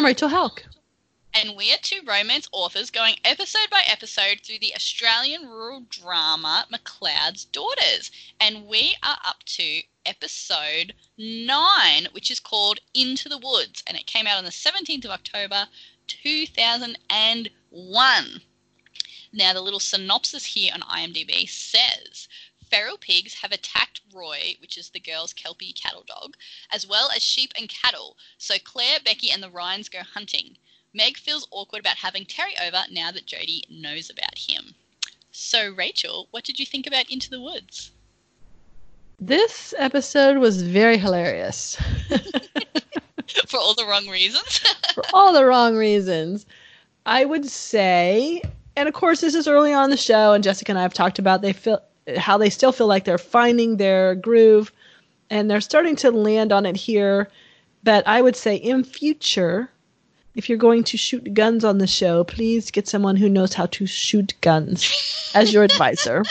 I'm Rachel Halk. And we are two romance authors going episode by episode through the Australian rural drama McLeod's Daughters. And we are up to episode 9, which is called Into the Woods. And it came out on the 17th of October 2001. Now, the little synopsis here on IMDb says feral pigs have attacked Roy, which is the girl's Kelpie cattle dog, as well as sheep and cattle. So Claire, Becky, and the Ryans go hunting. Meg feels awkward about having Terry over now that Jodie knows about him. So, Rachel, what did you think about Into the Woods? This episode was very hilarious. For all the wrong reasons? For all the wrong reasons. I would say, and of course, this is early on the show, and Jessica and I have talked about they feel how they still feel like they're finding their groove, and they're starting to land on it here. But I would say in future, if you're going to shoot guns on the show, please get someone who knows how to shoot guns as your advisor.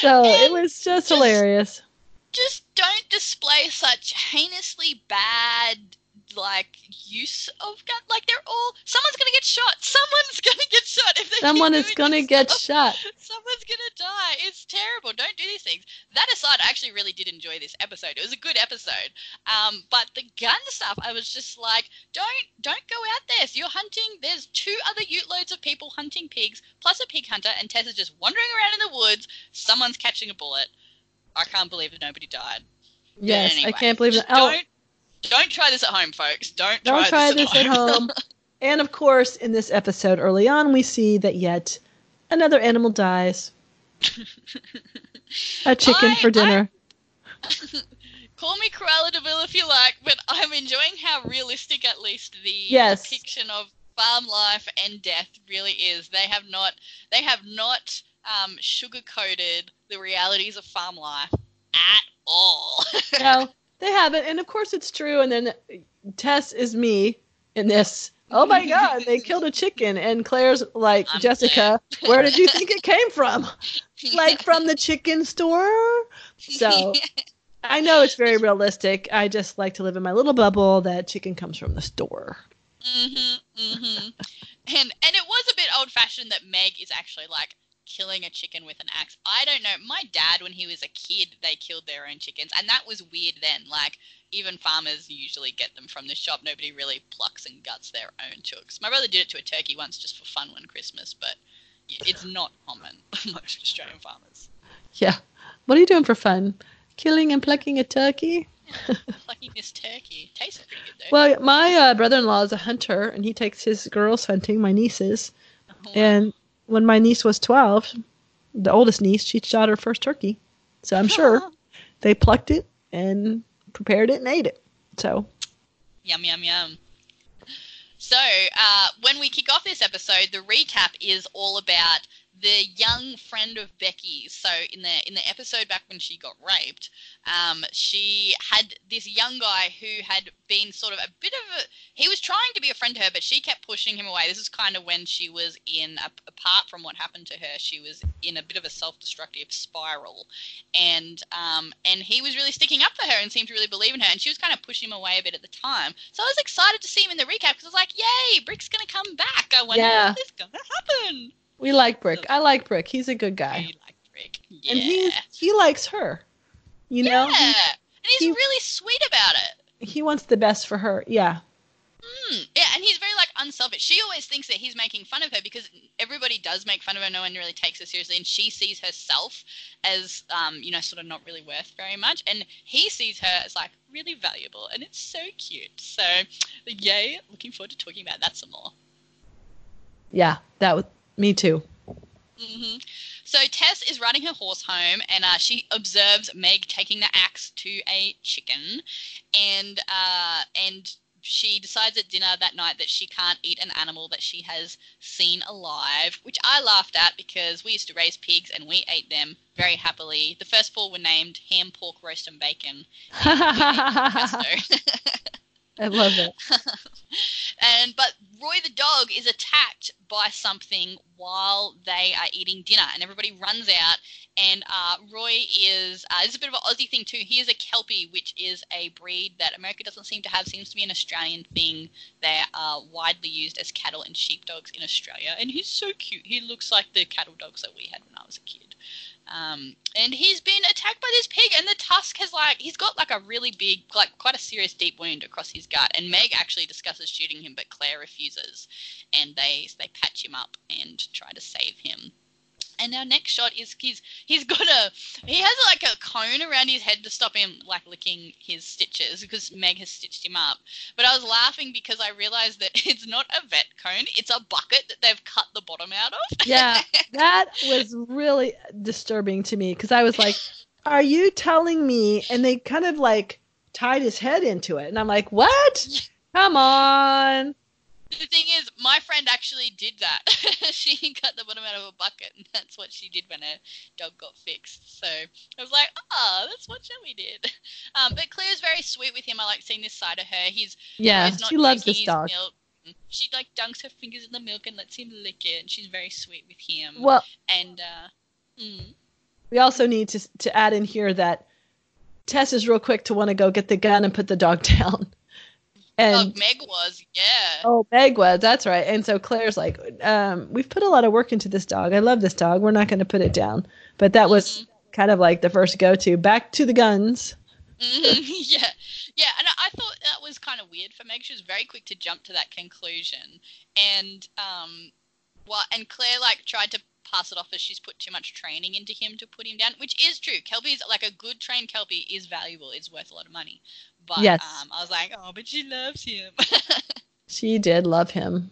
So And it was just hilarious. Just don't display such heinously bad like use of gun. Like they're all someone's gonna get shot. Someone's gonna get shot if they Someone is to get stuff. shot. Someone's gonna die. It's terrible. Don't do these things. That aside, I actually really did enjoy this episode. It was a good episode. Um, but the gun stuff, I was just like, don't don't go out there. So you're hunting. There's two other ute loads of people hunting pigs, plus a pig hunter, and Tessa's just wandering around in the woods. Someone's catching a bullet. I can't believe that nobody died. Yes, Anyway, I can't believe that. Oh, Don't try this at home, folks. Don't don't try, try this at home. and of course, in this episode early on, we see that yet another animal dies. A chicken I- for dinner. Call me Cruella de Vil if you like, but I'm enjoying how realistic, at least, the Yes. depiction of farm life and death really is. They have not, they have not um, sugar-coated the realities of farm life at all. no, they haven't. And of course, it's true. And then Tess is me in this. Oh my God, they killed a chicken. And Claire's like, I'm Jessica, where did you think it came from? Like from the chicken store? So I know it's very realistic. I just like to live in my little bubble that chicken comes from the store. Mhm, mhm. And and it was a bit old fashioned that Meg is actually like killing a chicken with an axe. I don't know. My dad, when he was a kid, they killed their own chickens, and that was weird then. Like even farmers usually get them from the shop. Nobody really plucks and guts their own chooks. My brother did it to a turkey once just for fun one Christmas, but it's not common amongst Australian farmers. Yeah. What are you doing for fun? Killing and plucking a turkey? Plucking this turkey tastes pretty good though. Well, my uh, brother-in-law is a hunter, and he takes his girls hunting, my nieces. And when my niece was 12, the oldest niece, she shot her first turkey. So I'm sure they plucked it and prepared it and ate it. So, Yum yum yum. So, uh, when we kick off this episode, the recap is all about the young friend of Becky. So, in the in the episode back when she got raped, um, she had this young guy who had been sort of a bit of a. He was trying to be a friend to her, but she kept pushing him away. This is kind of when she was in, a, apart from what happened to her, she was in a bit of a self-destructive spiral, and um, and he was really sticking up for her and seemed to really believe in her, and she was kind of pushing him away a bit at the time. So I was excited to see him in the recap because I was like, "Yay, Brick's gonna come back! I wonder Yeah. is gonna happen." We like Brick. I like Brick. He's a good guy. We like Brick, yeah, And he he likes her. You know? yeah, and he's he- really sweet about it. He wants the best for her. Yeah. Mm, yeah, and he's very like unselfish. She always thinks that he's making fun of her because everybody does make fun of her. No one really takes her seriously, and she sees herself as, um, you know, sort of not really worth very much, and he sees her as like really valuable, and it's so cute. So, yay! Looking forward to talking about that some more. Yeah. That was me too. hmm So Tess is riding her horse home, and uh, she observes Meg taking the axe to a chicken, and uh, and she decides at dinner that night that she can't eat an animal that she has seen alive, which I laughed at because we used to raise pigs and we ate them very happily. The first four were named ham, pork, roast, and bacon. Pesto. I love it. and but Roy the dog is attacked by something while they are eating dinner, and everybody runs out. And uh, Roy is uh, it's a bit of an Aussie thing too. He is a kelpie, which is a breed that America doesn't seem to have. Seems to be an Australian thing. They are widely used as cattle and sheep dogs in Australia, and he's so cute. He looks like the cattle dogs that we had when I was a kid. Um, and he's been attacked by this pig, and the tusk has like he's got like a really big, like quite a serious deep wound across his gut. And Meg actually discusses shooting him, but Claire refuses, and they they patch him up and try to save him. And our next shot is he's he's got a he has like a cone around his head to stop him like licking his stitches because Meg has stitched him up. But I was laughing because I realized that it's not a vet cone; it's a bucket that they've cut the bottom out of. Yeah, that was really disturbing to me because I was like, "Are you telling me?" And they kind of like tied his head into it, and I'm like, "What? Come on!" The thing is, my friend actually did that. she cut the bottom out of a bucket, and that's what she did when her dog got fixed. So I was like, oh, that's what Shelly did. Um, but Claire's very sweet with him. I like seeing this side of her. He's Yeah, he's not she loves this dog. Milk. She like dunks her fingers in the milk and lets him lick it, and she's very sweet with him. Well, and uh, mm, we also need to to add in here that Tess is real quick to want to go get the gun and put the dog down. Oh, And Meg was, yeah. oh, Meg was that's right. And so Claire's like, um, "We've put a lot of work into this dog. I love this dog. We're not going to put it down." But that was Mhm. kind of like the first go to. Back to the guns. Mhm, yeah, yeah, and I I thought that was kind of weird for Meg. She was very quick to jump to that conclusion, and um, well, and Claire like tried to pass it off as she's put too much training into him to put him down, which is true. Kelpie's like a good trained Kelpie is valuable. It's worth a lot of money. But Yes. um, I was like, oh, but she loves him. She did love him.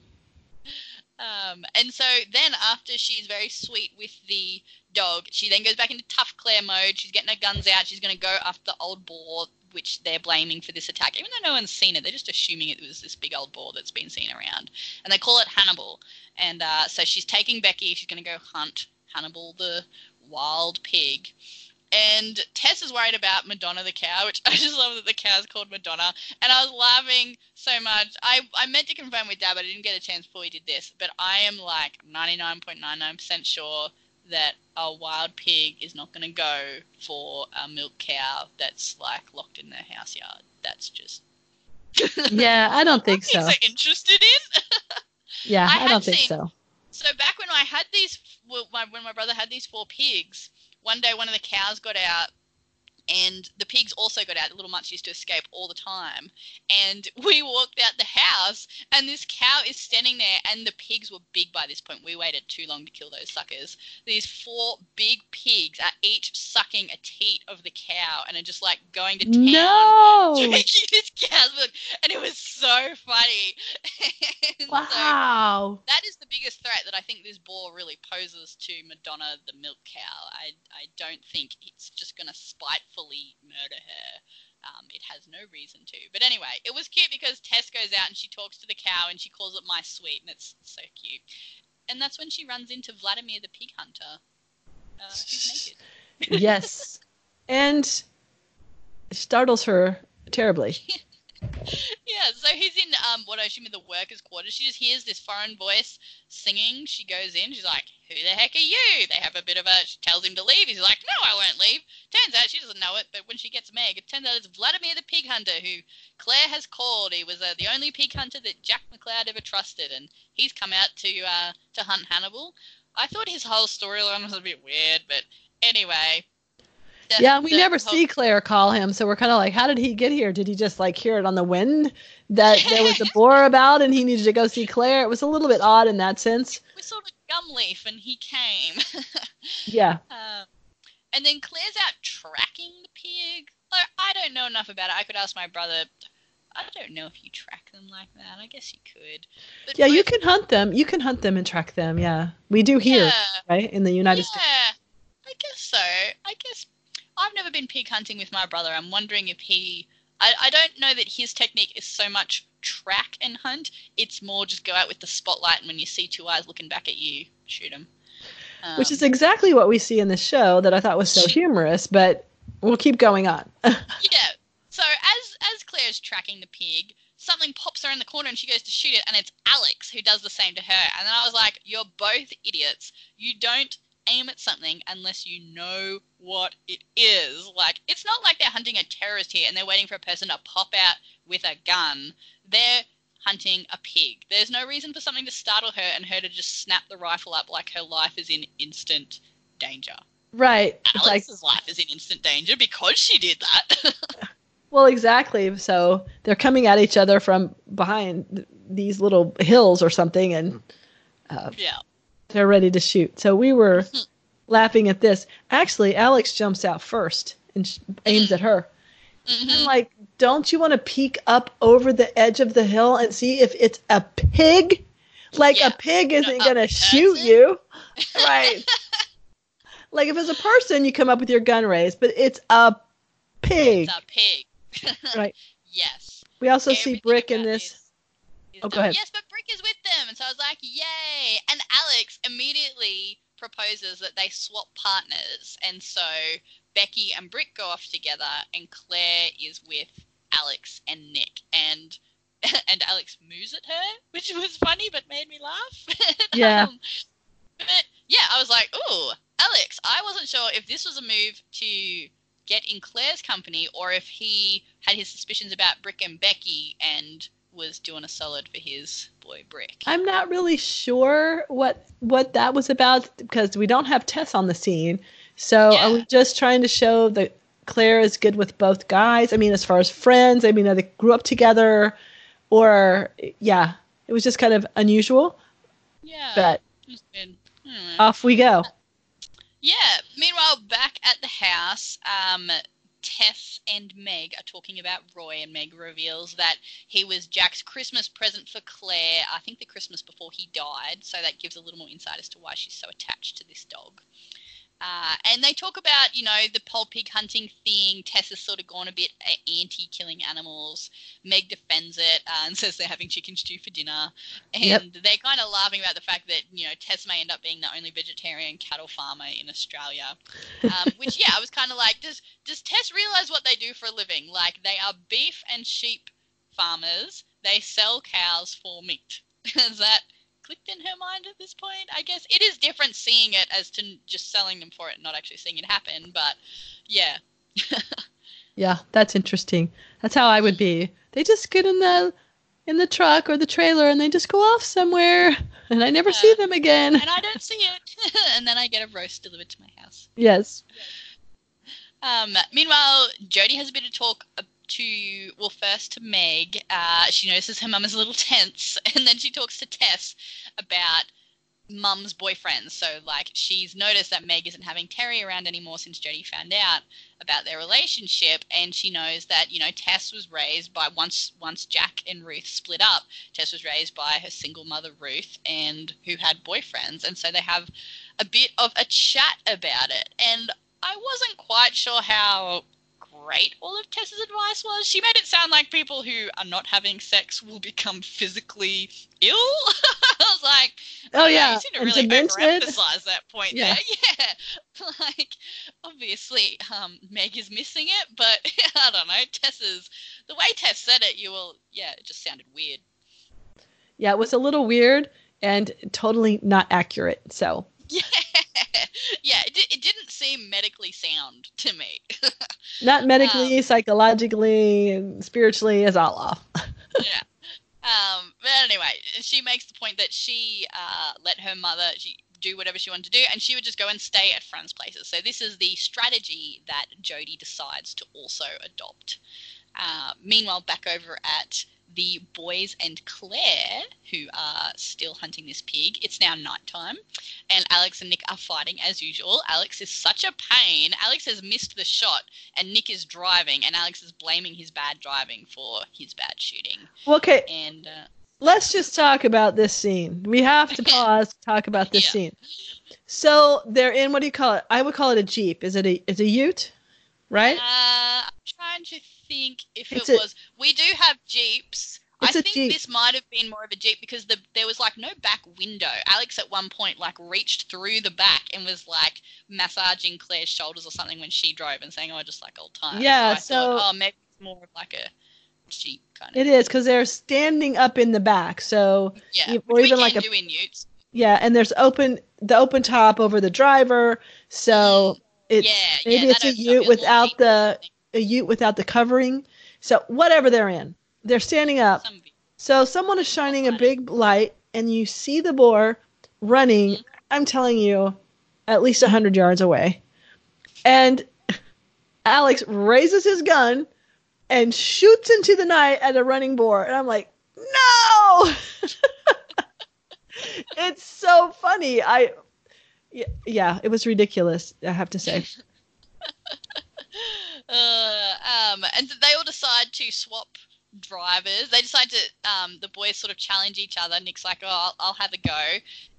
Um, and so then after she's very sweet with the dog, she then goes back into tough Claire mode. She's getting her guns out. She's going to go after the old boar, which they're blaming for this attack. Even though no one's seen it, they're just assuming it was this big old boar that's been seen around. And they call it Hannibal. And uh, so she's taking Becky. She's going to go hunt Hannibal the wild pig. And Tess is worried about Madonna the cow, which I just love that the cow's called Madonna. And I was laughing so much. I, I meant to confirm with Dad, but I didn't get a chance before we did this. But I am like 99.99% sure that a wild pig is not going to go for a milk cow that's like locked in their house yard. That's just. Yeah, I don't think so. are interested in. Yeah, I I, don't have think seen- so. So back when I had these, when my brother had these four pigs, one day one of the cows got out, and the pigs also got out. The little mutts used to escape all the time, and we walked out the house, and this cow is standing there, and the pigs were big by this point. We waited too long to kill those suckers. These four big pigs are each sucking a teat of the cow, and are just like going to town No. drinking this cow's milk, and it was so funny. And so- Wow. that is the biggest threat that I think this boar really poses to Madonna the milk cow. I, I don't think it's just going to spitefully murder her. Um, it has no reason to. But anyway, it was cute because Tess goes out and she talks to the cow and she calls it my sweet, and it's so cute. And that's when she runs into Vladimir the pig hunter. Uh, who's naked. yes. And startles her terribly. Yeah, so he's in um what I assume are the workers' quarters. She just hears this foreign voice singing. She goes in. She's like, "Who the heck are you?" They have a bit of a. She tells him to leave. He's like, "No, I won't leave." Turns out she doesn't know it, but when she gets Meg, it turns out it's Vladimir the pig hunter who Claire has called. He was uh, the only pig hunter that Jack McLeod ever trusted, and he's come out to uh to hunt Hannibal. I thought his whole storyline was a bit weird, but anyway. Yeah, we never see Claire call him, so we're kind of like, how did he get here? Did he just like hear it on the wind that there was a boar about and he needed to go see Claire? It was a little bit odd in that sense. We saw the gum leaf, and he came. Yeah. Um, and then Claire's out tracking the pig. Like, I don't know enough about it. I could ask my brother. I don't know if you track them like that. I guess you could. But Yeah, you can hunt them. You can hunt them and track them. Yeah. We do here, Yeah, right? In the United States. yeah, I guess so. I guess I've never been pig hunting with my brother. I'm wondering if he. I, I don't know that his technique is so much track and hunt. It's more just go out with the spotlight, and when you see two eyes looking back at you, shoot them. Um, Which is exactly what we see in the show that I thought was so humorous, but we'll keep going on. Yeah. So as as Claire's tracking the pig, something pops around the corner and she goes to shoot it, and it's Alex who does the same to her. And then I was like, you're both idiots. You don't aim at something unless you know what it is. Like, it's not like they're hunting a terrorist here and they're waiting for a person to pop out with a gun. They're hunting a pig. There's no reason for something to startle her and her to just snap the rifle up like her life is in instant danger. Right. It's like, Alex's life is in instant danger because she did that. well, exactly. So they're coming at each other from behind these little hills or something, and uh, yeah. They're ready to shoot. So we were laughing at this. Actually, Alex jumps out first and aims at her. I'm Mhm. like, don't you want to peek up over the edge of the hill and see if it's a pig? Like Yeah. a pig isn't a gonna shoot person? you, right? like if it's a person, you come up with your gun raised, but it's a pig, It's a pig. right? yes. We also see Brick in this. Oh, go ahead. Yes, but Brick is with them, and so I was like, "Yay!" And Alex immediately proposes that they swap partners, and so Becky and Brick go off together, and Claire is with Alex and Nick, and and Alex moos at her, which was funny but made me laugh. Yeah. Um, but yeah, I was like, "Ooh, Alex!" I wasn't sure if this was a move to get in Claire's company or if he had his suspicions about Brick and Becky and was doing a solid for his boy Brick. I'm not really sure what what that was about because we don't have Tess on the scene. So Yeah. are we just trying to show that Claire is good with both guys? I mean, as far as friends, I mean, they grew up together, or yeah, it was just kind of unusual. yeah, But it was good. I don't know. off we go. Yeah. Meanwhile, back at the house, um, Tess and Meg are talking about Roy, and Meg reveals that he was Jack's Christmas present for Claire. I think the Christmas before he died, so that gives a little more insight as to why she's so attached to this dog. Uh, and they talk about, you know, the pole pig hunting thing. Tess has sort of gone a bit anti-killing animals. Meg defends it uh, and says they're having chicken stew for dinner. And Yep. they're kind of laughing about the fact that, you know, Tess may end up being the only vegetarian cattle farmer in Australia. Um, which, yeah, I was kind of like, does, does Tess realize what they do for a living? Like, they are beef and sheep farmers. They sell cows for meat. Is that clicked in her mind at this point? I guess it is different seeing it as to just selling them for it and not actually seeing it happen. But yeah, Yeah, that's interesting. That's how I would be. They just get in the in the truck or the trailer and they just go off somewhere and I never see them again. and I don't see it, and then I get a roast delivered to my house. Yes. Um, meanwhile, Jodie has a bit of talk uh, to, well, first to Meg. Uh, she notices her mum is a little tense, and then she talks to Tess about mum's boyfriends. So, like, she's noticed that Meg isn't having Terry around anymore since Jodie found out about their relationship, and she knows that, you know, Tess was raised by once once Jack and Ruth split up. Tess was raised by her single mother Ruth, and who had boyfriends, and so they have a bit of a chat about it. And I wasn't quite sure how great all of Tess's advice was. She made it sound like people who are not having sex will become physically ill. I was like, Oh yeah, yeah. you seem to really overemphasize that point Yeah. there. Yeah, like obviously um, Meg is missing it, but I don't know. Tess's the way Tess said it, you will. Yeah, it just sounded weird. Yeah, it was a little weird and totally not accurate. So Yeah, yeah. It, it didn't seem medically sound to me. not medically, psychologically, and spiritually as Allah. yeah. Um, but anyway, she makes the point that she uh, let her mother she do whatever she wanted to do, and she would just go and stay at friends' places. So this is the strategy that Jodie decides to also adopt. Uh, meanwhile, back over at the boys and Claire, who are still hunting this pig, it's now nighttime, and Alex and Nick are fighting as usual. Alex is such a pain. Alex has missed the shot, and Nick is driving, and Alex is blaming his bad driving for his bad shooting. Okay, And uh, let's just talk about this scene. We have to pause to talk about this Yeah. scene. So they're in what do you call it? I would call it a jeep. Is it a? It's a Ute, right? Uh, I'm trying to think if It's it a- was. We do have jeeps. I think Jeep. this might have been more of a jeep because the there was like no back window. Alex at one point like reached through the back and was like massaging Claire's shoulders or something when she drove and saying, "Oh, I just like old times." Yeah, I so- thought, oh, maybe it's more of like a jeep kind of. It is because they're standing up in the back. So yeah, which or even like a- do in Utes. yeah, and there's open the open top over the driver. So it's yeah, maybe yeah, it's a ute without the jeep a ute without the covering. So whatever they're in, they're standing up. So someone is shining a big light, and you see the boar running. Mhm. I'm telling you, at least hundred yards away, and Alex raises his gun and shoots into the night at a running boar, and I'm like, no! it's so funny. I, yeah, yeah, it was ridiculous. I have to say. Uh, um, and they all decide to swap drivers. They decide to, um, the boys sort of challenge each other. Nick's like, oh, I'll, I'll have a go.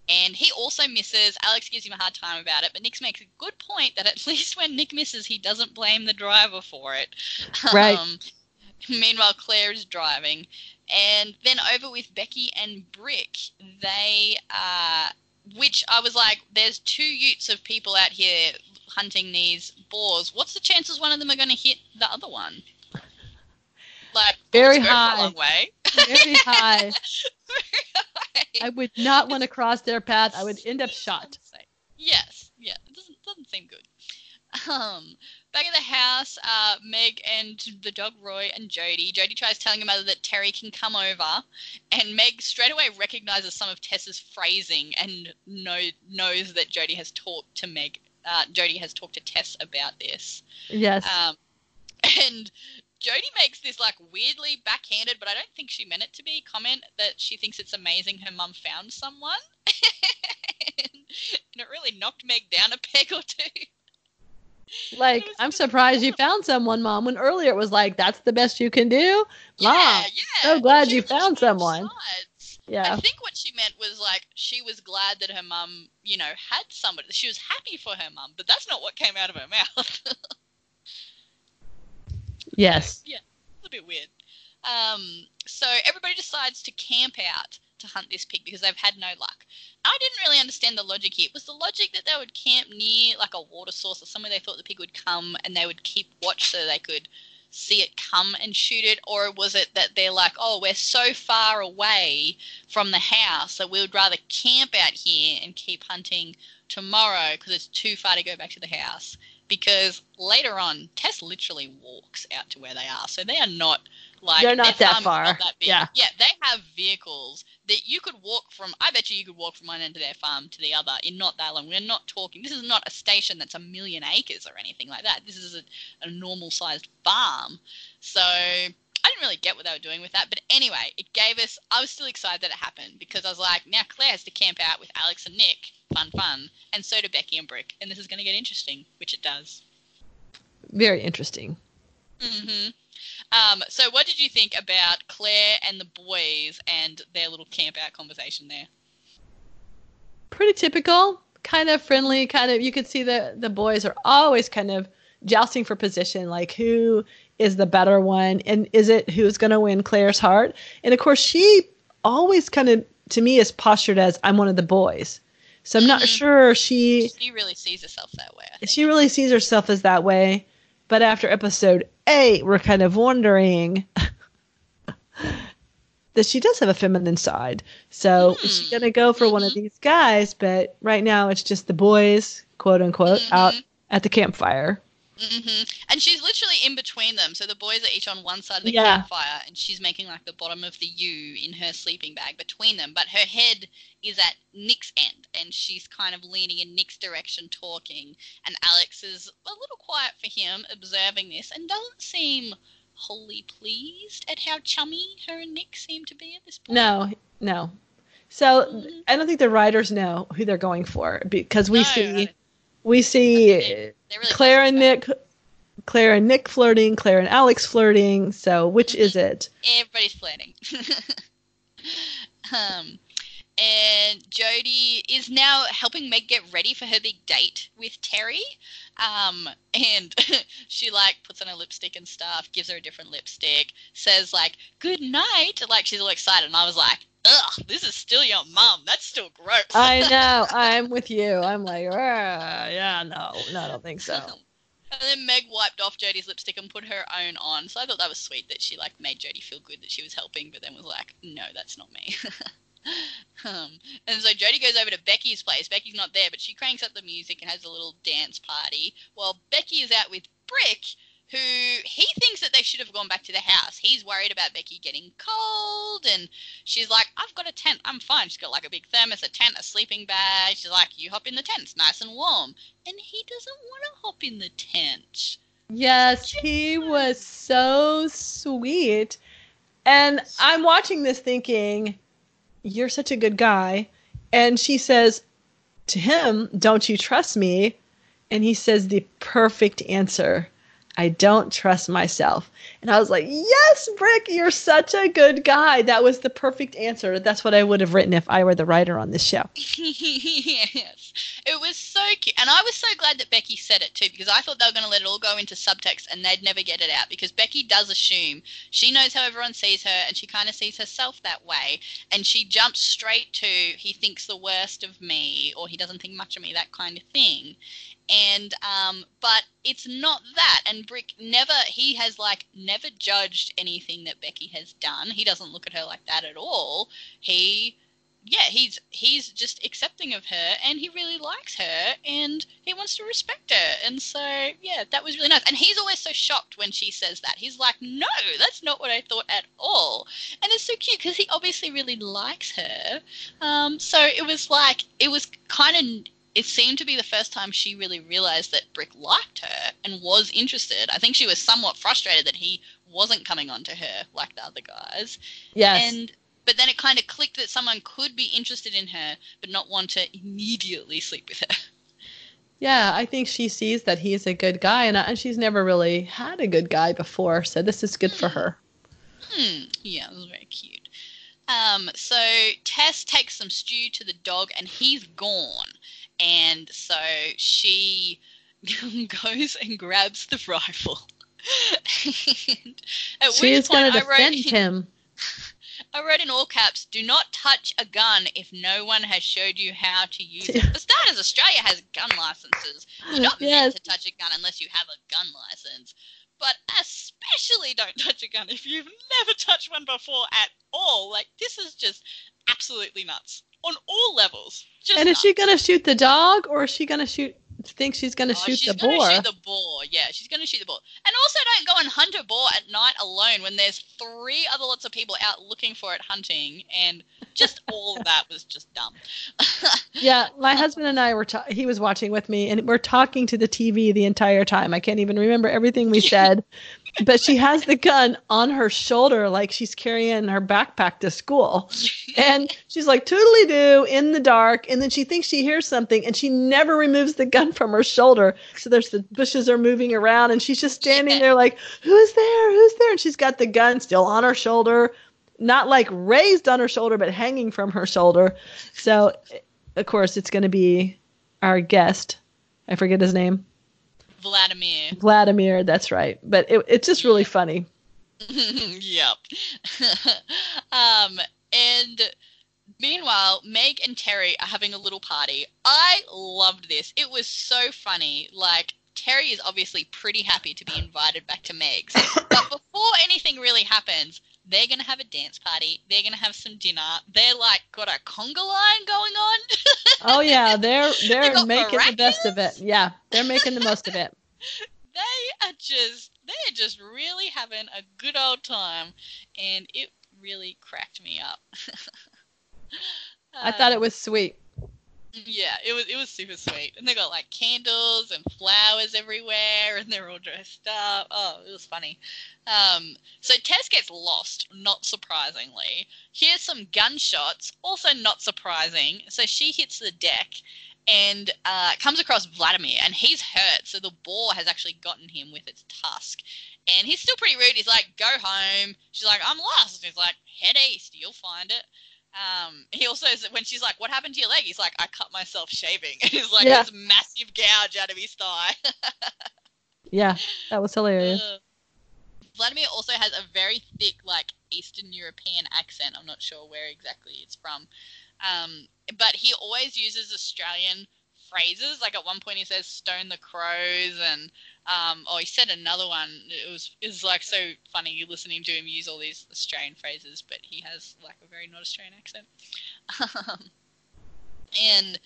And he also misses. Alex gives him a hard time about it, but Nick makes a good point that at least when Nick misses, he doesn't blame the driver for it. Right. Um, meanwhile, Claire is driving. And then over with Becky and Brick, they, uh, which I was like, there's two utes of people out here hunting these boars. What's the chances one of them are going to hit the other one? Like Very high. long way. Very high. I would not want to cross their path. I would end up shot. Yes, yeah, it doesn't doesn't seem good. Um, back at the house, uh, Meg and the dog Roy and Jodie. Jodie tries telling her mother that Terry can come over, and Meg straight away recognizes some of Tess's phrasing and know, knows that Jodie has talked to Meg. Uh, Jodie has talked to Tess about this. Yes. Um, and Jodie makes this like weirdly backhanded, but I don't think she meant it to be comment that she thinks it's amazing her mum found someone. and it really knocked Meg down a peg or two. like, I'm surprised you found someone, Mom, when earlier it was like, that's the best you can do? Yeah, Mom, yeah. so glad She you found someone. Yeah. I think what she meant was like she was glad that her mum, you know, had somebody. She was happy for her mum, but that's not what came out of her mouth. Yes. it's a bit weird. Um, so everybody decides to camp out to hunt this pig because they've had no luck. I didn't really understand the logic here. It Was the logic that they would camp near like a water source or somewhere they thought the pig would come and they would keep watch so they could see it come and shoot it? Or was it that they're like, oh, we're so far away from the house that we would rather camp out here and keep hunting tomorrow because it's too far to go back to the house? Because later on, Tess literally walks out to where they are. So they are not like They're not that farm is not far. that big. Yeah. Yeah, they have vehicles that you could walk from. I bet you you could walk from one end of their farm to the other in not that long. We're not talking. This is not a station that's a million acres or anything like that. This is a, a normal sized farm. So I didn't really get what they were doing with that. But anyway, it gave us. I was still excited that it happened because I was like, now Claire has to camp out with Alex and Nick. Fun, fun. And so do Becky and Brick. And this is going to get interesting, which it does. Very interesting. hmm Um, so, what did you think about Claire and the boys and their little camp out conversation there? Pretty typical, kind of friendly, kind of you could see the the boys are always kind of jousting for position, like who is the better one and is it who's going to win Claire's heart? And of course, she always kind of to me is postured as I'm one of the boys. So I'm not Mhm. sure she She really sees herself that way. She really sees herself as that way. But after episode eight, we're kind of wondering that she does have a feminine side. So is she Hmm. going to go for one of these guys? But right now, it's just the boys, quote unquote, out Mhm. at the campfire. Hmm And she's literally in between them. So the boys are each on one side of the Yeah. campfire, and she's making like the bottom of the U in her sleeping bag between them. But her head is at Nick's end, and she's kind of leaning in Nick's direction, talking. And Alex is a little quiet for him, observing this, and doesn't seem wholly pleased at how chummy her and Nick seem to be at this point. No, no. So Mhm. I don't think the writers know who they're going for because we No, see we see really Claire and Nick, Claire and Nick flirting, Claire and Alex flirting. So which is it? Everybody's flirting. um, and Jodie is now helping Meg get ready for her big date with Terry. Um, and she like puts on her lipstick and stuff, gives her a different lipstick, says like "good night," like she's all excited. And I was like, "Ugh, this is still your mom. That's still gross." I know. I'm with you. I'm like, "Ah, yeah, no, no, I don't think so. And then Meg wiped off Jodie's lipstick and put her own on. So I thought that was sweet that she like made Jodie feel good that she was helping, but then was like, no, that's not me. um, and so Jodie goes over to Becky's place. Becky's not there, but she cranks up the music and has a little dance party. While Becky is out with Brick, who he thinks that they should have gone back to the house. He's worried about Becky getting cold, and she's like, I've got a tent. I'm fine. She's got like a big thermos, a tent, a sleeping bag. She's like, You hop in the tent. It's nice and warm. And he doesn't want to hop in the tent. Yes, he was so sweet. And I'm watching this thinking, You're such a good guy. And she says to him, Don't you trust me? And he says the perfect answer I don't trust myself. And I was like, Yes, Brick, you're such a good guy. That was the perfect answer. That's what I would have written if I were the writer on this show. yes. It was so cute. And I was so glad that Becky said it too, because I thought they were going to let it all go into subtext and they'd never get it out. Because Becky does assume she knows how everyone sees her and she kind of sees herself that way. And she jumps straight to, he thinks the worst of me or he doesn't think much of me, that kind of thing and um, but it's not that. And Brick never he has like never judged anything that Becky has done. He doesn't look at her like that at all. He yeah, he's he's just accepting of her and he really likes her and he wants to respect her. And so yeah, that was really nice. And he's always so shocked when she says that. He's like, "No, that's not what I thought at all." And it's so cute because he obviously really likes her. Um, so it was like it was kind of it seemed to be the first time she really realized that Brick liked her and was interested. I think she was somewhat frustrated that he wasn't coming on to her like the other guys. Yes. And but then it kind of clicked that someone could be interested in her but not want to immediately sleep with her. Yeah, I think she sees that he's a good guy, and, and she's never really had a good guy before, so this is good for her. Hmm. Yeah, it was very cute. Um, so Tess takes some stew to the dog, and he's gone and so she goes and grabs the rifle. She's going to defend him. I wrote in all caps, do not touch a gun if no one has showed you how to use it. For starters, Australia has gun licenses. You're not yes. meant to touch a gun unless you have a gun license. But especially don't touch a gun if you've never touched one before at all. Like, this is just absolutely nuts on all levels. Just and is she gonna shoot the dog, or is she gonna shoot? Think she's gonna oh, shoot she's the gonna boar? Shoot the boar. Yeah, she's gonna shoot the boar. And also, don't go and hunt a boar at night alone when there's three other lots of people out looking for it hunting, and just all of that was just dumb. yeah, my husband and I were. Ta- he was watching with me, and we're talking to the TV the entire time. I can't even remember everything we said, but she has the gun on her shoulder like she's carrying her backpack to school. And she's like "Totally doo in the dark. And then she thinks she hears something and she never removes the gun from her shoulder. So there's the bushes are moving around and she's just standing there like, Who's there? Who's there? And she's got the gun still on her shoulder, not like raised on her shoulder, but hanging from her shoulder. So, of course, it's going to be our guest. I forget his name. Vladimir. Vladimir, that's right. But it, it's just really funny. yep. um, and meanwhile, Meg and Terry are having a little party. I loved this. It was so funny. Like, Terry is obviously pretty happy to be invited back to Meg's. but before anything really happens, they're gonna have a dance party. They're gonna have some dinner. They're like got a conga line going on. oh yeah, they're they're they making the best of it. Yeah, they're making the most of it. they are just they're just really having a good old time, and it really cracked me up. I thought it was sweet. Yeah, it was it was super sweet, and they got like candles and flowers everywhere, and they're all dressed up. Oh, it was funny. Um, so Tess gets lost, not surprisingly. Here's some gunshots, also not surprising. So she hits the deck and uh, comes across Vladimir, and he's hurt. So the boar has actually gotten him with its tusk, and he's still pretty rude. He's like, "Go home." She's like, "I'm lost." He's like, "Head east, you'll find it." Um, he also when she's like, "What happened to your leg?" He's like, "I cut myself shaving." And he's like, yeah. "This massive gouge out of his thigh." yeah, that was hilarious. Uh, Vladimir also has a very thick, like Eastern European accent. I'm not sure where exactly it's from, um, but he always uses Australian phrases. Like at one point, he says "stone the crows," and Um, oh, he said another one. It was was like so funny You listening to him use all these Australian phrases, but he has like a very not Australian accent. Um, and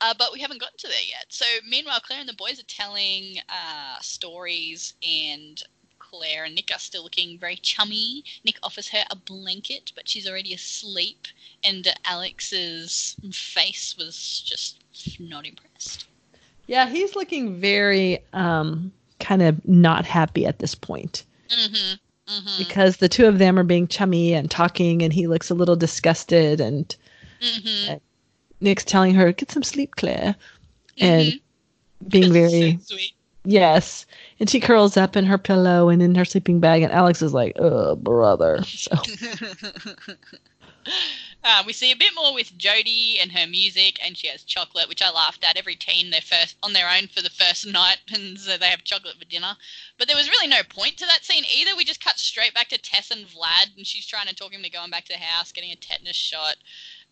uh, but we haven't gotten to there yet. So meanwhile, Claire and the boys are telling uh, stories, and Claire and Nick are still looking very chummy. Nick offers her a blanket, but she's already asleep, and Alex's face was just not impressed. Yeah, he's looking very um, kind of not happy at this point. Mm-hmm. Mm-hmm. Because the two of them are being chummy and talking, and he looks a little disgusted. And Mm-hmm. Nick's telling her, "Get some sleep, Claire," and Mm-hmm. being very so sweet. yes. And she curls up in her pillow and in her sleeping bag, and Alex is like, "Oh, brother." So uh, we see a bit more with Jodie and her music, and she has chocolate, which I laughed at. Every teen they're first on their own for the first night, and so they have chocolate for dinner. But there was really no point to that scene either. We just cut straight back to Tess and Vlad, and she's trying to talk him to going back to the house, getting a tetanus shot.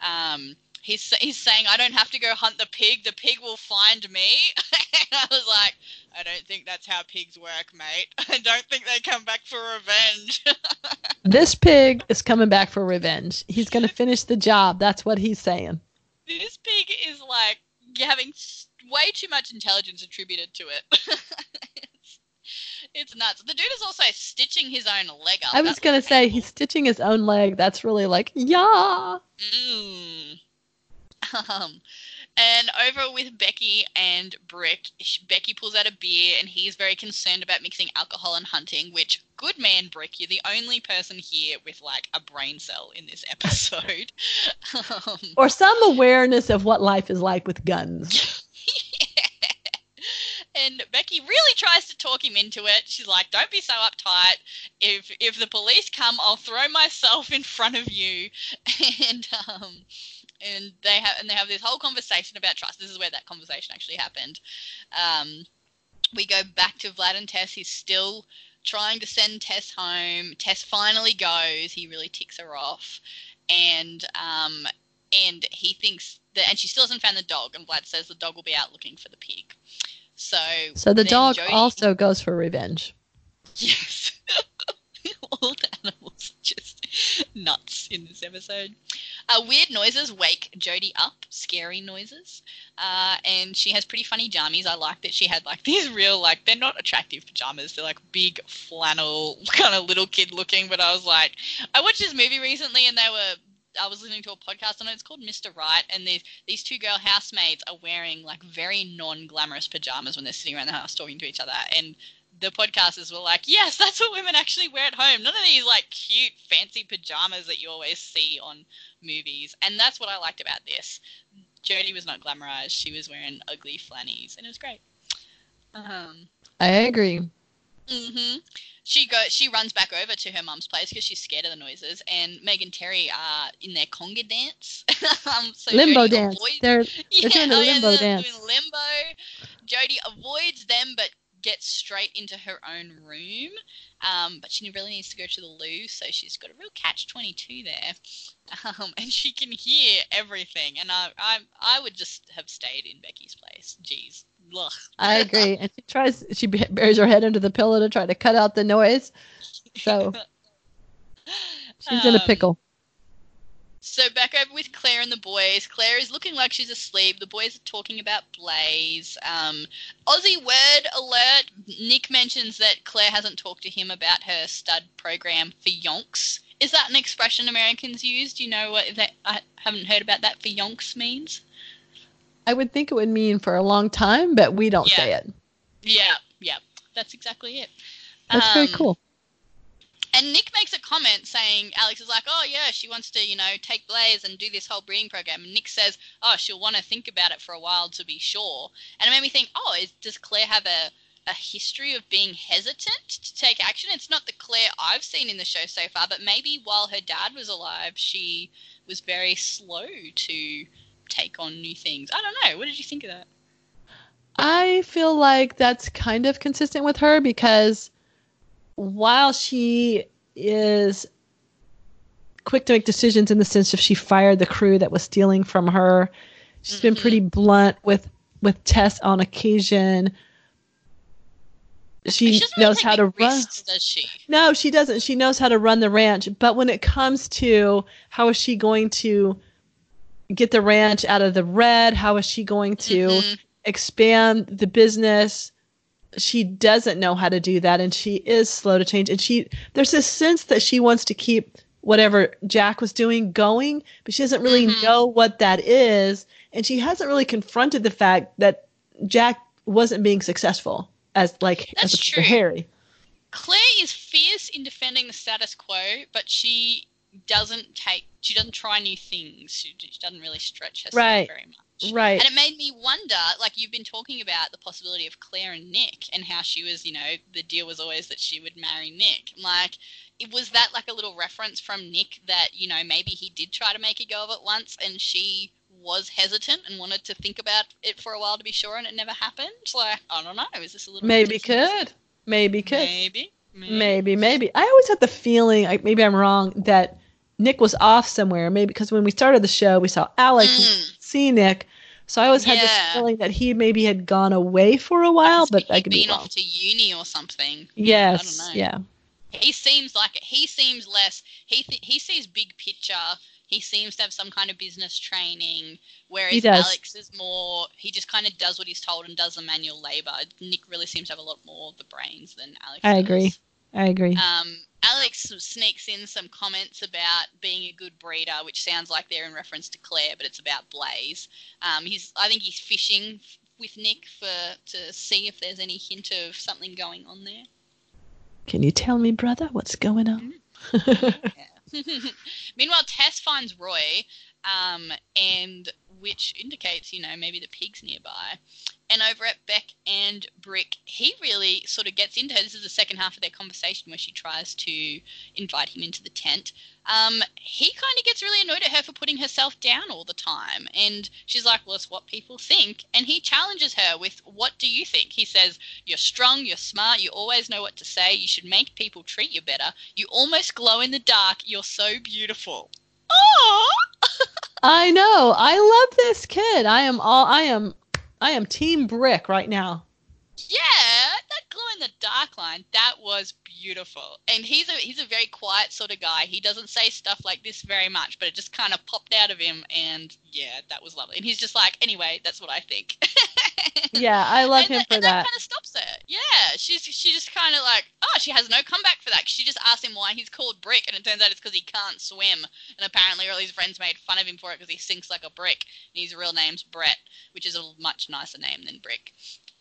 Um, he's he's saying, "I don't have to go hunt the pig. The pig will find me." and I was like, "I don't think that's how pigs work, mate. I don't think they come back for revenge." this pig is coming back for revenge. He's going to finish the job. That's what he's saying. this pig is like having way too much intelligence attributed to it. it's, it's nuts. The dude is also stitching his own leg up. I was going to say painful. he's stitching his own leg. That's really like, yeah. Mm. Um, and over with Becky and Brick, Becky pulls out a beer, and he's very concerned about mixing alcohol and hunting. Which, good man, Brick, you're the only person here with like a brain cell in this episode. um, Or some awareness of what life is like with guns. And Becky really tries to talk him into it. She's like, "Don't be so uptight. If if the police come, I'll throw myself in front of you." And um, and they have and they have this whole conversation about trust. This is where that conversation actually happened. Um, we go back to Vlad and Tess. He's still trying to send Tess home. Tess finally goes. He really ticks her off, and um, and he thinks that, and she still hasn't found the dog. And Vlad says the dog will be out looking for the pig. So So the dog Jodie- also goes for revenge. Yes. All the animals are just nuts in this episode. Uh, weird noises wake Jodie up, scary noises. Uh, and she has pretty funny jammies. I like that she had like these real, like, they're not attractive pajamas. They're like big flannel, kind of little kid looking. But I was like, I watched this movie recently and they were. I was listening to a podcast on it. It's called Mr. Right, and these these two girl housemaids are wearing like very non-glamorous pajamas when they're sitting around the house talking to each other. And the podcasters were like, "Yes, that's what women actually wear at home. None of these like cute, fancy pajamas that you always see on movies." And that's what I liked about this. Jodie was not glamorized; she was wearing ugly flannies, and it was great. Um, I agree. hmm She go. She runs back over to her mum's place because she's scared of the noises. And Meg and Terry are in their conga dance. um, so limbo Jodie dance. avoids- They're yeah, doing oh, yeah, limbo they're dance. Doing limbo. Jodie avoids them, but gets straight into her own room. Um, but she really needs to go to the loo, so she's got a real catch twenty two there. Um, and she can hear everything. And I, I, I would just have stayed in Becky's place. Jeez. Ugh. I agree. And she tries. She buries her head under the pillow to try to cut out the noise. So she's in a Um, pickle. So back over with Claire and the boys. Claire is looking like she's asleep. The boys are talking about Blaze. Um, Aussie word alert. Nick mentions that Claire hasn't talked to him about her stud program for yonks. Is that an expression Americans use? Do you know what that? I haven't heard about that. For yonks means. I would think it would mean for a long time, but we don't Yeah. say it. Yeah, yeah, that's exactly it. That's very Um, cool. And Nick makes a comment saying Alex is like, oh yeah, she wants to, you know, take Blaze and do this whole breeding program. And Nick says, oh, she'll want to think about it for a while to be sure. And it made me think, oh, is, does Claire have a a history of being hesitant to take action? It's not the Claire I've seen in the show so far, but maybe while her dad was alive, she was very slow to take on new things. I don't know. What did you think of that? I feel like that's kind of consistent with her because while she is quick to make decisions in the sense if she fired the crew that was stealing from her, she's been Mhm. pretty blunt with with Tess on occasion. she, She doesn't really knows how to run. risks, does she? No, she doesn't. She knows how to run the ranch, but when it comes to how is she going to get the ranch out of the red, how is she going to Mhm. expand the business? She doesn't know how to do that and she is slow to change and she there's this sense that she wants to keep whatever Jack was doing going, but she doesn't really Mhm. know what that is and she hasn't really confronted the fact that Jack wasn't being successful as like as That's opposed to true. Harry. Claire is fierce in defending the status quo, but she doesn't take. She doesn't try new things. She, she doesn't really stretch herself Right. very much. Right. And it made me wonder, like you've been talking about the possibility of Claire and Nick, and how she was, you know, the deal was always that she would marry Nick. Like, it was that like a little reference from Nick that you know maybe he did try to make a go of it once, and she was hesitant and wanted to think about it for a while to be sure, and it never happened. Like, I don't know. Is this a little Maybe hint of something? could. Maybe could. Maybe. Maybe, maybe. I always had the feeling, like maybe I'm wrong, that Nick was off somewhere. Maybe because when we started the show, we saw Alex Mm. see Nick. So I always had Yeah. this feeling that he maybe had gone away for a while, but I could be been wrong. off to uni or something. Yes, know. yeah. He seems like it. He seems less. He th- he sees big picture. He seems to have some kind of business training, whereas Alex is more. He just kind of does what he's told and does the manual labor. Nick really seems to have a lot more of the brains than Alex. I does. agree. I agree. Um, Alex sneaks in some comments about being a good breeder, which sounds like they're in reference to Claire, but it's about Blaze. Um, he's, I think he's fishing with Nick for to see if there's any hint of something going on there. Can you tell me, brother, what's going on? Meanwhile, Tess finds Roy, um, and which indicates, you know, maybe the pig's nearby. And over at Beck and Brick, he really sort of gets into her. This is the second half of their conversation where she tries to invite him into the tent. Um, he kind of gets really annoyed at her for putting herself down all the time. And she's like, well, it's what people think. And he challenges her with, what do you think? He says, you're strong, you're smart, you always know what to say, you should make people treat you better. You almost glow in the dark, you're so beautiful. Oh! I know. I love this kid. I am all. I am. I am Team Brick right now. Yeah, that glow in the dark line, that was beautiful. And he's a he's a very quiet sort of guy. He doesn't say stuff like this very much, but it just kind of popped out of him and yeah, that was lovely. And he's just like, anyway, that's what I think. Yeah, I love and him that, for and that. kind of stops her. Yeah, she's she just kind of like, oh, she has no comeback for that. She just asks him why he's called Brick, and it turns out it's because he can't swim. And apparently, all his friends made fun of him for it because he sinks like a brick. And his real name's Brett, which is a much nicer name than Brick.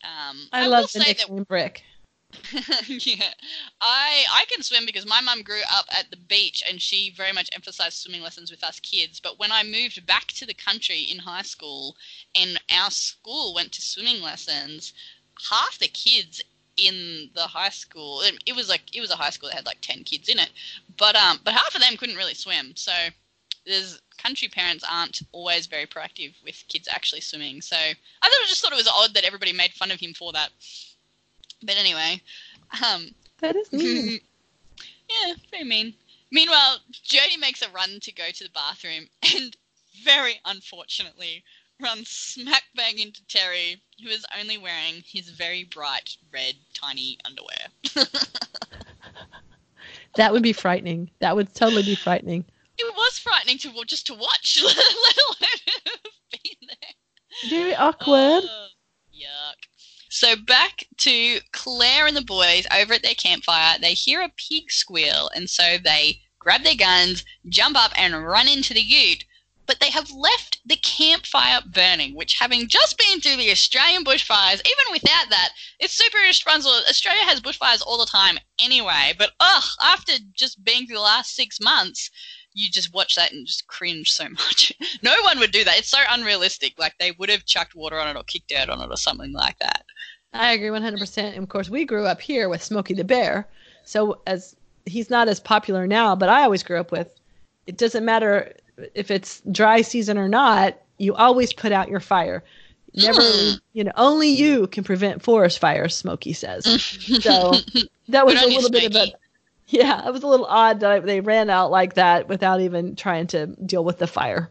Um, I, will love the say that nickname Brick. yeah, I I can swim because my mum grew up at the beach and she very much emphasized swimming lessons with us kids. But when I moved back to the country in high school and our school went to swimming lessons, half the kids in the high school it, it was like it was a high school that had like 10 kids in it but um but half of them couldn't really swim. So there's country parents aren't always very proactive with kids actually swimming. So i just thought it was odd that everybody made fun of him for that but anyway um That is mean. yeah, very mean. Meanwhile, Jodie makes a run to go to the bathroom and very unfortunately runs smack bang into Terry, who is only wearing his very bright red tiny underwear. that would be frightening. That would totally be frightening. it was frightening to just to watch, let alone be there. Very awkward. Yuck. So back to Claire and the boys over at their campfire. They hear a pig squeal, and so they grab their guns, jump up, and run into the ute. But they have left the campfire burning, which, having just been through the Australian bushfires, even without that, it's super irresponsible. Australia has bushfires all the time anyway. But ugh, after just being through the last six months, you just watch that and just cringe so much. no one would do that. It's so unrealistic. Like they would have chucked water on it or kicked dirt on it or something like that. I agree 100%. And of course, we grew up here with Smokey the Bear. So as he's not as popular now, but I always grew up with it doesn't matter if it's dry season or not, you always put out your fire. Never, Mm. you know, only you can prevent forest fires, Smokey says. So that was a little bit of a. yeah, it was a little odd that they ran out like that without even trying to deal with the fire.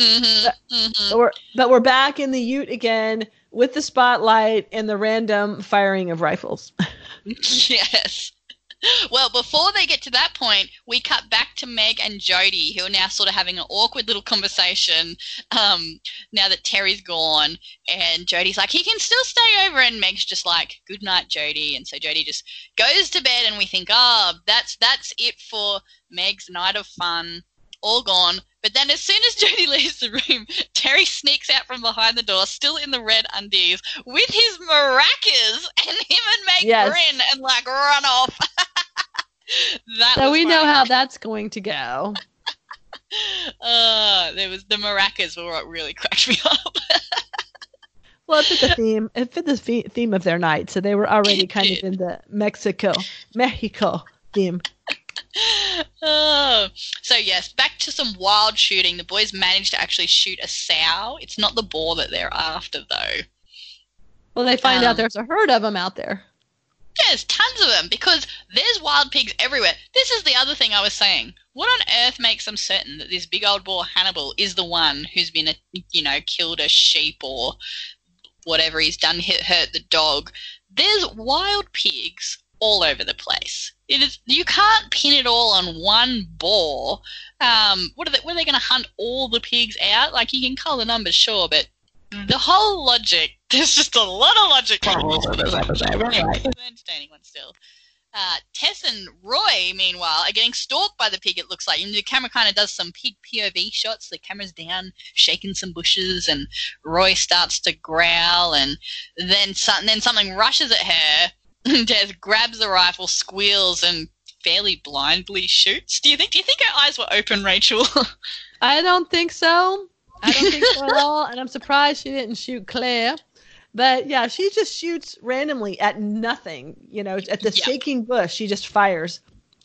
hmm hmm But we're, but we're back in the Ute again with the spotlight and the random firing of rifles. yes. Well, before they get to that point, we cut back to Meg and Jodie, who are now sort of having an awkward little conversation um, now that Terry's gone. And Jodie's like, he can still stay over. And Meg's just like, good night, Jodie. And so Jodie just goes to bed, and we think, oh, that's that's it for Meg's night of fun. All gone. But then, as soon as Jodie leaves the room, Terry sneaks out from behind the door, still in the red undies, with his maracas, and him and Meg Yes. grin and like run off. that So we know how that's going to go. Uh, there was the maracas were what really cracked me up. Well, it fit the theme. It fit the- theme of their night, so they were already kind of in the Mexico, Mexico theme. Oh. So yes, back to some wild shooting. The boys managed to actually shoot a sow. It's not the boar that they're after though. Well, they find Um, out there's a herd of them out there. There's tons of them because there's wild pigs everywhere. This is the other thing I was saying. What on earth makes them certain that this big old boar Hannibal is the one who's been, a, you know, killed a sheep or whatever he's done, hit, hurt the dog? There's wild pigs all over the place. It is you can't pin it all on one boar. Um, what are they? Are they going to hunt all the pigs out? Like you can call the numbers, sure, but the whole logic. There's just a lot of logic problems with this episode. Anyway, an entertaining one still. Uh, Tess and Roy, meanwhile, are getting stalked by the pig. It looks like, and the camera kind of does some pig POV shots. The camera's down, shaking some bushes, and Roy starts to growl, and then some, then something rushes at her. And grabs the rifle, squeals, and fairly blindly shoots. Do you think? Do you think her eyes were open, Rachel? I don't think so. I don't think so at all, and I'm surprised she didn't shoot Claire. But yeah, she just shoots randomly at nothing. You know, at the Yeah. shaking bush, she just fires.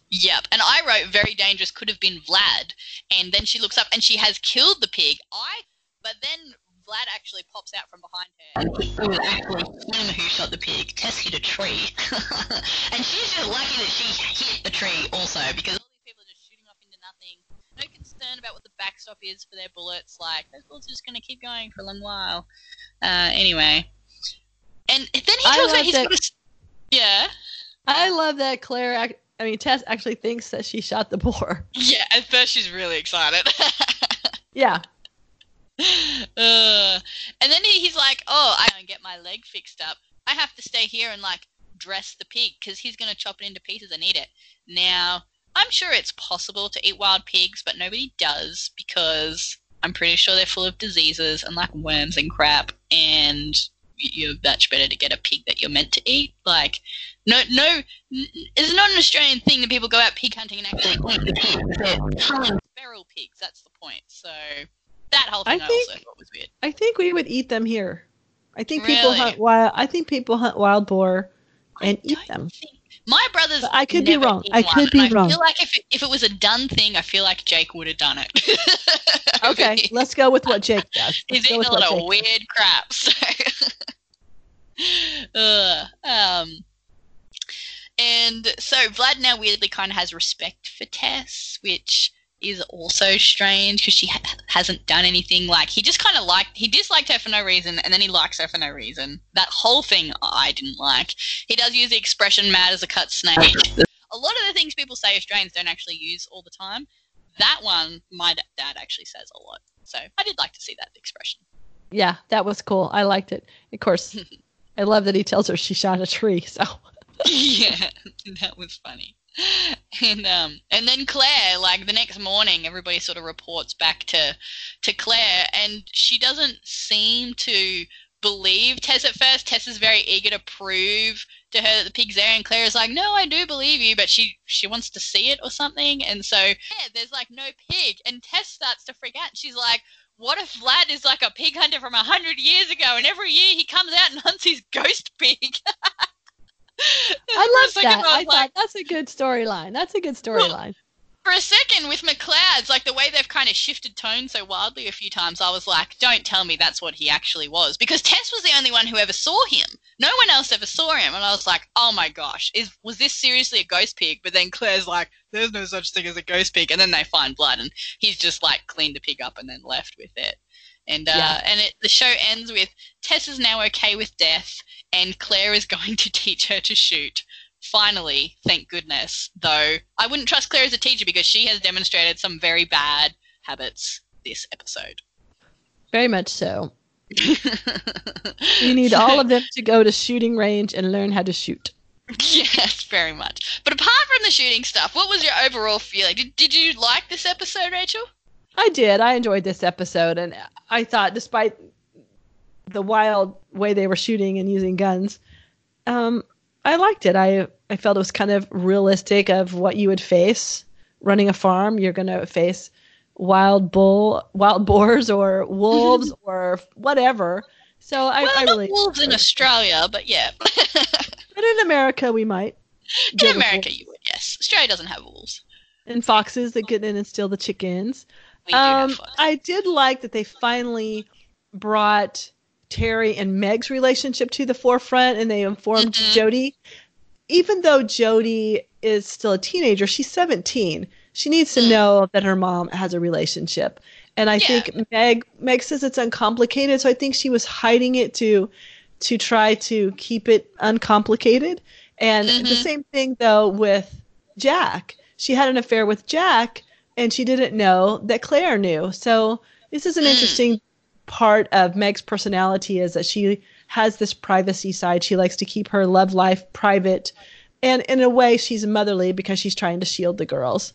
Yep. And I wrote very dangerous could have been Vlad. And then she looks up and she has killed the pig. I but then Vlad actually pops out from behind her. It was actually him who shot the pig. Tess hit a tree. and she's just lucky that she hit the tree also because all these people are just shooting off into nothing. No concern about what the backstop is for their bullets. Like, those bullets are just going to keep going for a long while. Uh, anyway. And then he I talks about he's that- got a... s- Yeah. I love that Claire. ac- I mean, Tess actually thinks that she shot the boar. Yeah, at first she's really excited. Yeah, uh, and then he, he's like, "Oh, I don't get my leg fixed up. I have to stay here and like dress the pig because he's gonna chop it into pieces and eat it." Now, I'm sure it's possible to eat wild pigs, but nobody does because I'm pretty sure they're full of diseases and like worms and crap. And you're much better to get a pig that you're meant to eat. Like, no, no, it's not an Australian thing that people go out pig hunting and actually eat the pig. They're killing feral pigs. That's the point. So that whole I thing I, think- also thought was weird. I think we would eat them here. I think people hunt wild. I think people hunt wild boar and I eat them. think- My brother's. But I could be wrong. I could be and I wrong. feel like if it, if it was a done thing, I feel like Jake would have done it. Okay, let's go with what Jake does. He's Let's go eating a lot of weird crap. So. uh, um, and so Vlad now weirdly kind of has respect for Tess, which is also strange because she ha- hasn't done anything. Like he just kind of liked, he disliked her for no reason, and then he likes her for no reason. That whole thing I didn't like. He does use the expression "mad as a cut snake." A lot of the things people say Australians don't actually use all the time. That one, my d- dad actually says a lot. So I did like to see that expression. Yeah, that was cool. I liked it. Of course, I love that he tells her she shot a tree. So yeah, that was funny. And um and then Claire, like the next morning, everybody sort of reports back to to Claire, and she doesn't seem to believe Tess at first. Tess is very eager to prove to her that the pig's there, and Claire is like, "No, I do believe you," but she she wants to see it or something, and so yeah, there's like no pig, and Tess starts to freak out. She's like. What if Vlad is like a pig hunter from a hundred years ago, and every year he comes out and hunts his ghost pig? I love that. I like, thought that's a good storyline. That's a good storyline. for a second with McLeod's, like the way they've kind of shifted tone so wildly a few times, I was like, don't tell me that's what he actually was. Because Tess was the only one who ever saw him. No one else ever saw him. And I was like, oh my gosh, is was this seriously a ghost pig? But then Claire's like, there's no such thing as a ghost pig. And then they find blood and he's just like cleaned the pig up and then left with it. And uh, Yeah. and it, the show ends with Tess is now okay with death and Claire is going to teach her to shoot. finally, thank goodness. Though I wouldn't trust Claire as a teacher because she has demonstrated some very bad habits this episode. Very much so. You need all of them to go to shooting range and learn how to shoot. Yes, very much. But apart from the shooting stuff, what was your overall feeling? Did, did you like this episode, Rachel? I did. I enjoyed this episode, and I thought, despite the wild way they were shooting and using guns, um, I liked it. I I felt it was kind of realistic of what you would face running a farm. You're going to face wild bull, wild boars, or wolves, or whatever. So I, well, I really wolves in Australia, but yeah. But in America, we might. in America, you would, yes. Australia doesn't have wolves. and foxes that get in and steal the chickens. Um. I did like that they finally brought Terry and Meg's relationship to the forefront, and they informed Mhm. Jodie. Even though Jodie is still a teenager, she's 17. She needs to Mm. know that her mom has a relationship. And I Yeah. think Meg Meg says it's uncomplicated, so I think she was hiding it to to try to keep it uncomplicated. And the Mhm. same thing though with Jack. She had an affair with Jack and she didn't know that Claire knew. So this is an Mm. interesting part of Meg's personality is that she has this privacy side. She likes to keep her love life private. And in a way she's motherly because she's trying to shield the girls.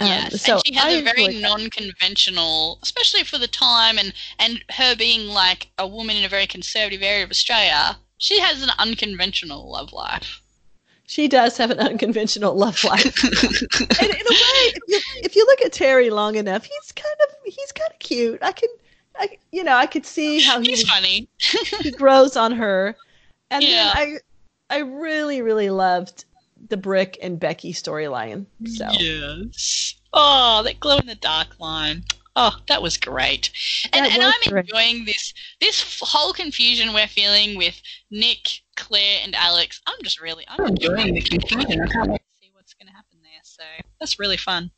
Um, Yes, so and she has I a very non-conventional, especially for the time, and and her being like a woman in a very conservative area of Australia. She has an unconventional love life. She does have an unconventional love life. and in a way, if you if you look at Terry long enough, he's kind of he's kind of cute. I can, I you know, I could see how he, He's funny. he grows on her. And Yeah. then I I really really loved the Brick and Becky storyline. So Yes. Oh, that glow in the dark line. Oh, that was great. And, That and I'm great. enjoying this this whole confusion we're feeling with Nick, Claire, and Alex. I'm just really I'm enjoying the confusion. I can't wait to see what's going to happen there. So that's really fun.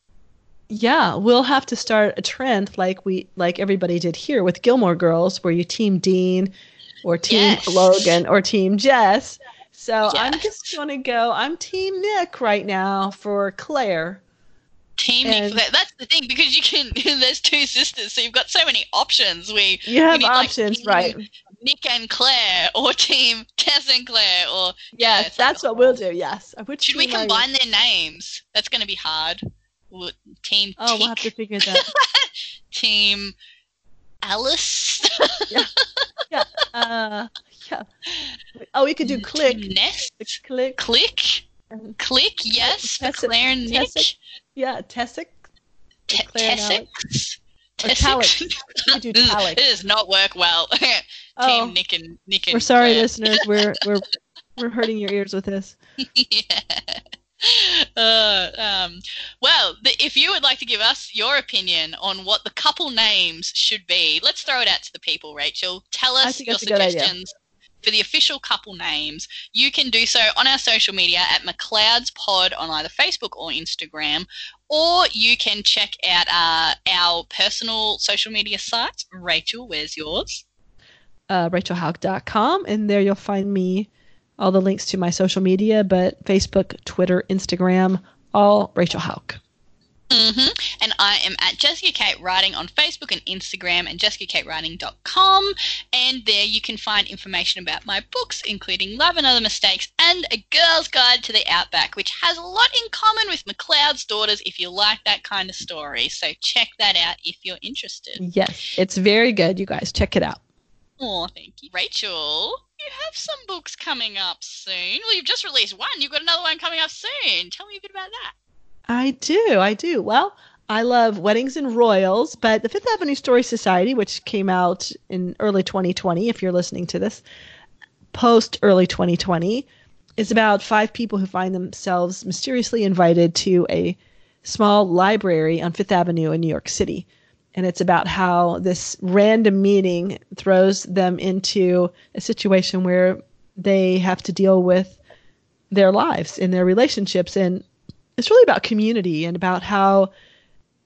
yeah, we'll have to start a trend like we like everybody did here with Gilmore Girls, where you team Dean, or team Yes. Logan, or team Jess. So I'm just gonna go. I'm team Nick right now for Claire. Team And- Nick. That, that's the thing because you can. There's two sisters, so you've got so many options. We You have need, options, team right? Nick and Claire, or Team Tess and Claire, or Yes, like that's a what we'll do. Yes. Which Should we are combine their names? That's going to be hard. What- Team Oh, we'll have to figure that. Team Alice. uh, yeah. Oh, we could do click. Nest. Click. Click. Um, Click. Yes, for Tessa- Claire and Nick. Tessa- Yeah, Tessic. Te- Claire and Alex. Tessex. Or Tessex. Talix. We do This Talix. does not work well. Oh, Team Nick and Nick and we're sorry, listeners. We're we're we're hurting your ears with this. yeah. Uh, um, well, the, if you would like to give us your opinion on what the couple names should be, let's throw it out to the people, Rachel. Tell us your that's a good idea. suggestions for the official couple names. You can do so on our social media at McLeod's Pod on either Facebook or Instagram, or you can check out uh, our personal social media sites. Rachel, where's yours? Uh, RachelHauck.com, and there you'll find me, all the links to my social media, but Facebook, Twitter, Instagram, all Rachel Hauck. hmm And I am at Jessica Kate Writing on Facebook and Instagram and jessicakatewriting.com. And there you can find information about my books, including Love and Other Mistakes and A Girl's Guide to the Outback, which has a lot in common with McLeod's Daughters if you like that kind of story. So check that out if you're interested. Yes, it's very good, you guys. Check it out. Oh, thank you. Rachel, you have some books coming up soon. Well, you've just released one. You've got another one coming up soon. Tell me a bit about that. I do, I do. Well, I love Weddings and Royals, but the Fifth Avenue Story Society, which came out in early 2020, if you're listening to this, post early 2020, is about five people who find themselves mysteriously invited to a small library on Fifth Avenue in New York City. And it's about how this random meeting throws them into a situation where they have to deal with their lives and their relationships. And it's really about community and about how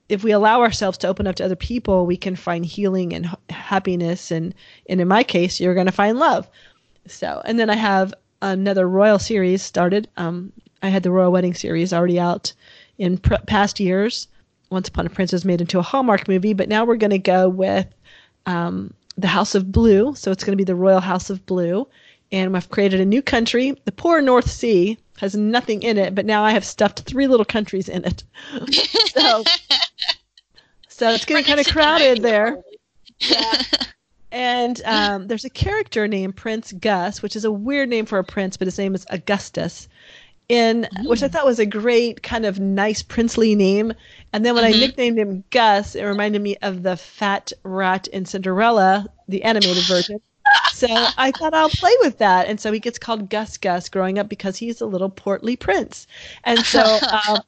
if we allow ourselves to open up to other people, we can find healing and happiness. And, and in my case, you're going to find love. So, and then I have another royal series started. Um, I had the royal wedding series already out in pr- past years. Once Upon a Princess made into a Hallmark movie, but now we're going to go with um, the House of Blue. So it's going to be the Royal House of Blue, and I've created a new country. The poor North Sea has nothing in it, but now I have stuffed three little countries in it. so, so it's getting kind of crowded there. Yeah. And um, there's a character named Prince Gus, which is a weird name for a prince, but his name is Augustus. In which I thought was a great kind of nice princely name. And then when Mhm. I nicknamed him Gus, it reminded me of the fat rat in Cinderella, the animated version. So I thought I'll play with that. And so he gets called Gus Gus growing up because he's a little portly prince. And so um,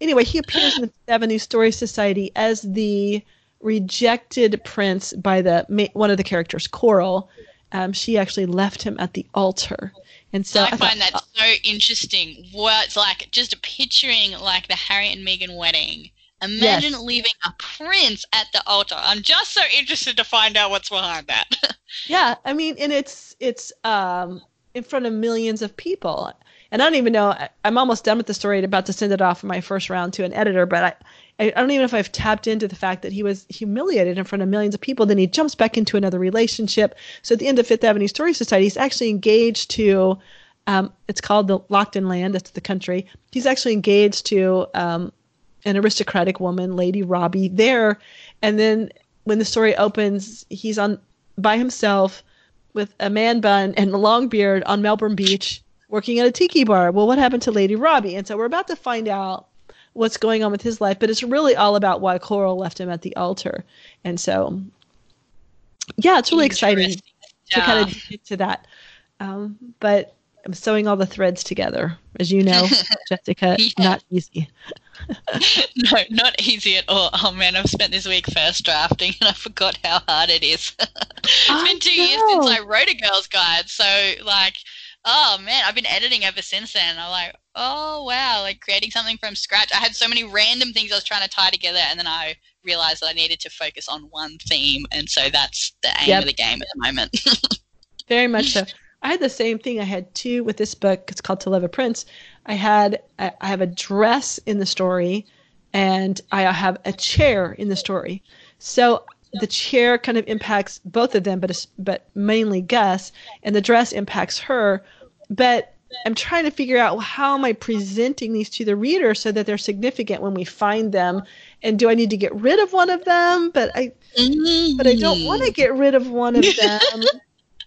anyway, he appears in the Avenue Story Society as the rejected prince by the one of the characters, Coral. Um, she actually left him at the altar. And so I, find that so interesting. What's like just picturing like the Harry and Meghan wedding. Imagine Yes. leaving a prince at the altar. I'm just so interested to find out what's behind that. Yeah, I mean, and it's it's um in front of millions of people, and I don't even know. I, I'm almost done with the story. About to send it off in my first round to an editor, but I. I don't even know if I've tapped into the fact that he was humiliated in front of millions of people. Then he jumps back into another relationship. So at the end of Fifth Avenue Story Society, he's actually engaged to, um, it's called the Locked in Land. That's the country. He's actually engaged to um, an aristocratic woman, Lady Robbie, there. And then when the story opens, he's on by himself with a man bun and a long beard on Melbourne Beach working at a tiki bar. Well, what happened to Lady Robbie? And so we're about to find out what's going on with his life, but it's really all about why Coral left him at the altar. And so, yeah, it's really exciting Interesting to kind of get to that. Um, but I'm sewing all the threads together. As you know, Jessica, Yeah. not easy. No, not easy at all. Oh man, I've spent this week first drafting and I forgot how hard it is. it's I been two years since. I wrote a girl's guide, so like, oh man, I've been editing ever since then. I'm like, oh wow, like creating something from scratch. I had so many random things I was trying to tie together, and then I realized that I needed to focus on one theme, and so that's the aim Yep. of the game at the moment. Very much so. I had the same thing. I had two with this book. It's called To Love a Prince. I had I I have a dress in the story, and I have a chair in the story. So the chair kind of impacts both of them, but but mainly Gus, and the dress impacts her. But I'm trying to figure out how am I presenting these to the reader so that they're significant when we find them, and do I need to get rid of one of them? But I but I don't want to mm-hmm. get rid of one of them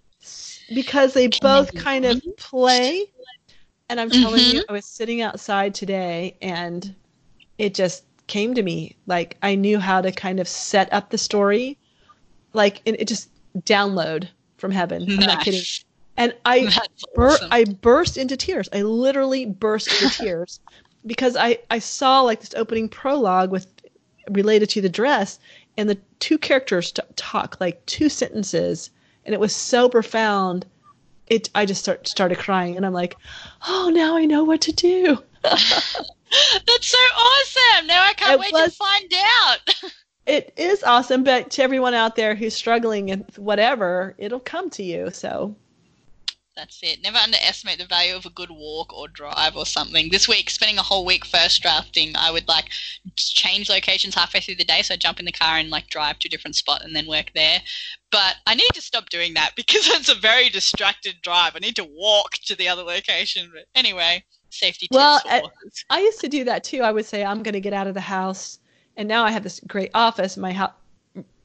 because they both maybe kind of play. And I'm telling you, mm-hmm. I was sitting outside today and it just came to me like I knew how to kind of set up the story, like it, it just download from heaven. I'm not kidding. And I bur- awesome. I burst into tears. I literally burst into tears because I I saw like this opening prologue with related to the dress, and the two characters t- talk like two sentences, and it was so profound. It I just start, started crying, and I'm like, oh, now I know what to do. That's so awesome. Now I can't It wait was- to find out. It is awesome, but to everyone out there who's struggling and whatever, it'll come to you. So That's it. Never underestimate the value of a good walk or drive or something. This week, spending a whole week first drafting, I would like change locations halfway through the day. So I jump in the car and like drive to a different spot and then work there. But I need to stop doing that because it's a very distracted drive. I need to walk to the other location. But anyway, safety tips. Well, I- I used to do that too. I would say I'm going to get out of the house, and now I have this great office. My house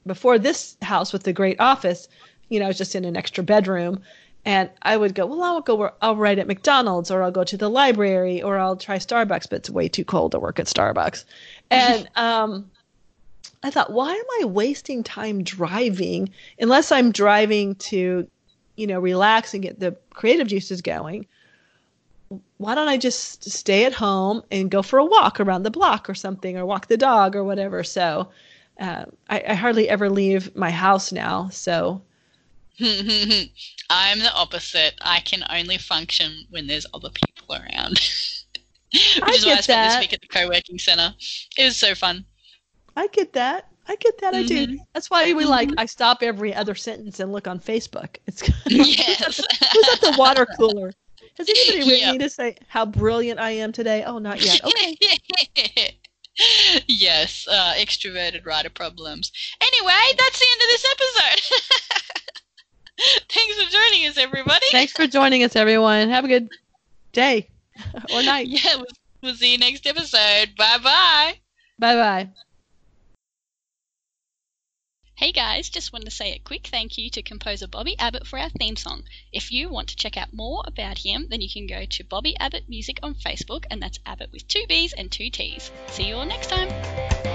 before this house with the great office, you know, I was just in an extra bedroom, and I would go. Well, I'll go. where- I'll write at McDonald's, or I'll go to the library, or I'll try Starbucks. But it's way too cold to work at Starbucks, and um. I thought, why am I wasting time driving unless I'm driving to, you know, relax and get the creative juices going? why don't I just stay at home and go for a walk around the block or something, or walk the dog or whatever? So uh, I, I hardly ever leave my house now. So I'm the opposite. I can only function when there's other people around. Which I is why I spent this week at the co-working center. It was so fun. I get that. I get that. I do. Mhm. That's why we like. Mhm. I stop every other sentence and look on Facebook. It's yes. who's at the water cooler. Has anybody written Yep. me to say how brilliant I am today? Oh, not yet. Okay. yes, uh, extroverted writer problems. Anyway, that's the end of this episode. Thanks for joining us, everybody. Thanks for joining us, everyone. Have a good day or night. Yeah, we'll, we'll see you next episode. Bye bye. Bye bye. Hey guys, just wanted to say a quick thank you to composer Bobby Abbott for our theme song. If you want to check out more about him, then you can go to Bobby Abbott Music on Facebook, and that's Abbott with two B's and two T's. See you all next time.